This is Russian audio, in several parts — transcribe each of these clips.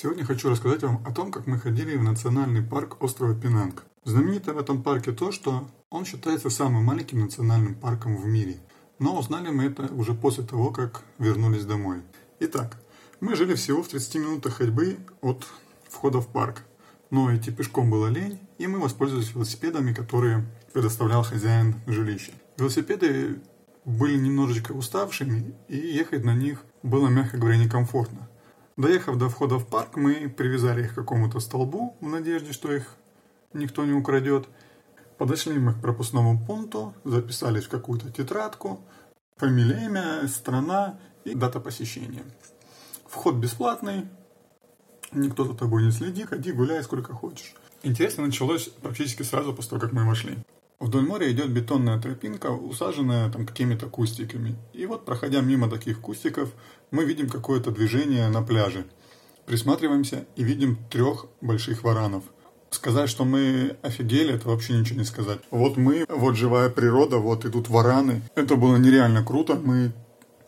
Сегодня хочу рассказать вам о том, как мы ходили в национальный парк острова Пинанг. Знаменито в этом парке то, что он считается самым маленьким национальным парком в мире. Но узнали мы это уже после того, как вернулись домой. Итак, мы жили всего в 30 минутах ходьбы от входа в парк. Но идти пешком было лень, и мы воспользовались велосипедами, которые предоставлял хозяин жилища. Велосипеды были немножечко уставшими, и ехать на них было, мягко говоря, некомфортно. Доехав до входа в парк, мы привязали их к какому-то столбу в надежде, что их никто не украдет. Подошли мы к пропускному пункту, записались в какую-то тетрадку, фамилия, имя, страна и дата посещения. Вход бесплатный, никто за тобой не следит, ходи, гуляй сколько хочешь. Интересно началось практически сразу после того, как мы вошли. Вдоль моря идет бетонная тропинка, усаженная там какими-то кустиками. И вот, проходя мимо таких кустиков, мы видим какое-то движение на пляже. Присматриваемся и видим трех больших варанов. Сказать, что мы офигели, это вообще ничего не сказать. Вот мы, вот живая природа, вот идут вараны. Это было нереально круто. Мы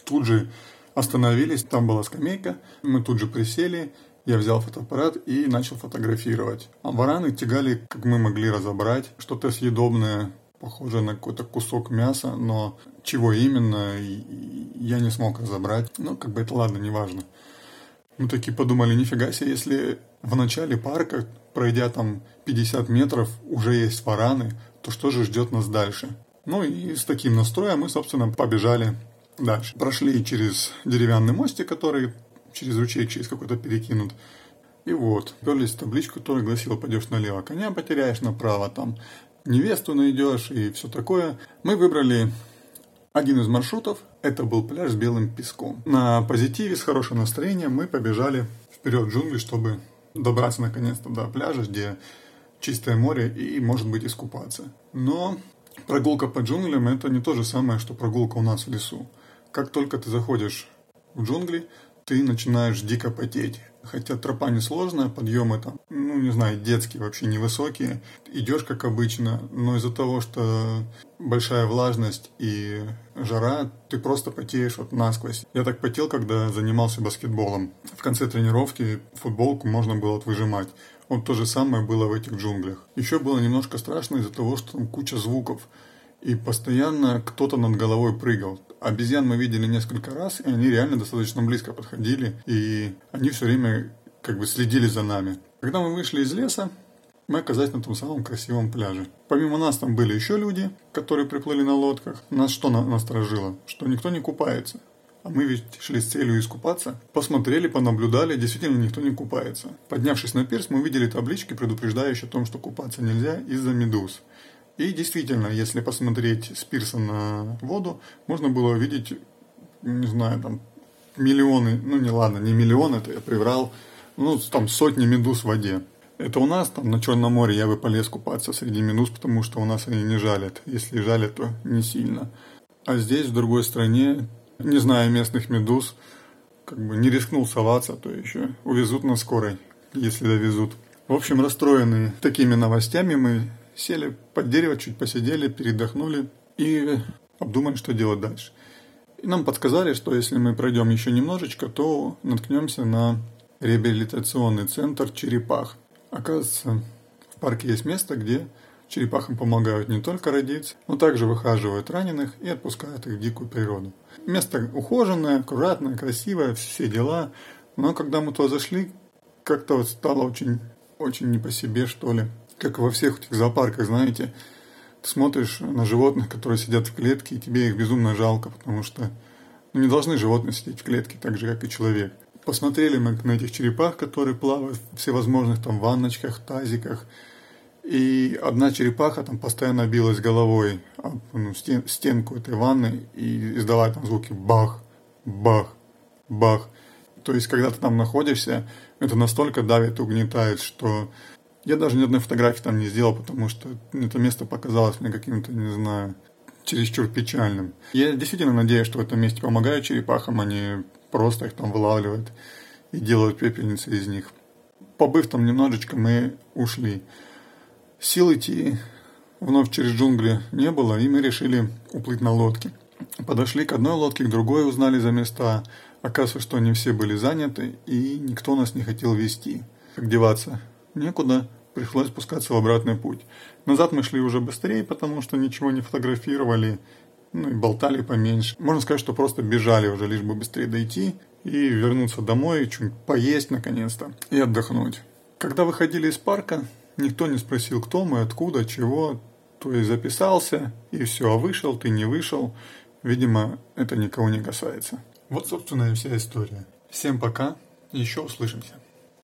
тут же остановились, там была скамейка, мы тут же присели, я взял фотоаппарат и начал фотографировать. А вараны тягали, как мы могли разобрать, что-то съедобное, похоже на какой-то кусок мяса, но чего именно, я не смог разобрать. Ну, как бы это ладно, неважно. Мы такие подумали, нифига себе, если в начале парка, пройдя там 50 метров, уже есть вараны, то что же ждет нас дальше? Ну и с таким настроем мы, собственно, побежали дальше. Прошли через деревянный мостик, который через ручей, через какой-то перекинут. И вот, перлись табличку, которая гласила, пойдешь налево, коня потеряешь направо, там невесту найдешь и все такое. Мы выбрали один из маршрутов, это был пляж с белым песком. На позитиве, с хорошим настроением мы побежали вперед в джунгли, чтобы добраться наконец-то до пляжа, где чистое море и, может быть, искупаться. Но прогулка по джунглям это не то же самое, что прогулка у нас в лесу. Как только ты заходишь в джунгли, ты начинаешь дико потеть. Хотя тропа несложная, подъемы там, ну не знаю, детские, вообще невысокие. Идешь как обычно, но из-за того, что большая влажность и жара, ты просто потеешь вот насквозь. Я так потел, когда занимался баскетболом. В конце тренировки футболку можно было вот выжимать. Вот то же самое было в этих джунглях. Еще было немножко страшно из-за того, что там куча звуков. И постоянно кто-то над головой прыгал. Обезьян мы видели несколько раз, и они реально достаточно близко подходили, и они все время как бы следили за нами. Когда мы вышли из леса, мы оказались на том самом красивом пляже. Помимо нас там были еще люди, которые приплыли на лодках. Нас что насторожило? Что никто не купается. А мы ведь шли с целью искупаться. Посмотрели, понаблюдали, действительно никто не купается. Поднявшись на пирс, мы увидели таблички, предупреждающие о том, что купаться нельзя из-за медуз. И действительно, если посмотреть с пирса на воду, можно было увидеть, не знаю, там миллионы, ну не ладно, не миллион, это я приврал, ну там сотни медуз в воде. Это у нас там на Черном море я бы полез купаться среди медуз, потому что у нас они не жалят. Если жалят, то не сильно. А здесь, в другой стране, не зная местных медуз, как бы не рискнул соваться, то еще увезут на скорой, если довезут. В общем, расстроенные такими новостями мы сели под дерево, чуть посидели, передохнули и обдумали, что делать дальше. И нам подсказали, что если мы пройдем еще немножечко, то наткнемся на реабилитационный центр черепах. Оказывается, в парке есть место, где черепахам помогают не только родиться, но также выхаживают раненых и отпускают их в дикую природу. Место ухоженное, аккуратное, красивое, все дела. Но когда мы туда зашли, как-то вот стало очень, очень не по себе, что ли как во всех этих зоопарках, знаете, ты смотришь на животных, которые сидят в клетке, и тебе их безумно жалко, потому что ну, не должны животные сидеть в клетке так же, как и человек. Посмотрели мы на этих черепах, которые плавают в всевозможных там ванночках, тазиках, и одна черепаха там постоянно билась головой об ну, стен, стенку этой ванны и издавая там звуки бах, бах, бах. То есть, когда ты там находишься, это настолько давит угнетает, что я даже ни одной фотографии там не сделал, потому что это место показалось мне каким-то, не знаю, чересчур печальным. Я действительно надеюсь, что в этом месте помогают черепахам, они просто их там вылавливают и делают пепельницы из них. Побыв там немножечко, мы ушли. Сил идти вновь через джунгли не было, и мы решили уплыть на лодке. Подошли к одной лодке, к другой, узнали за места. Оказывается, что они все были заняты, и никто нас не хотел вести. Как деваться? Некуда, пришлось спускаться в обратный путь. Назад мы шли уже быстрее, потому что ничего не фотографировали, ну и болтали поменьше. Можно сказать, что просто бежали уже, лишь бы быстрее дойти и вернуться домой, что-нибудь поесть наконец-то и отдохнуть. Когда выходили из парка, никто не спросил, кто мы, откуда, чего. То есть записался, и все, а вышел, ты не вышел. Видимо, это никого не касается. Вот, собственно, и вся история. Всем пока, еще услышимся.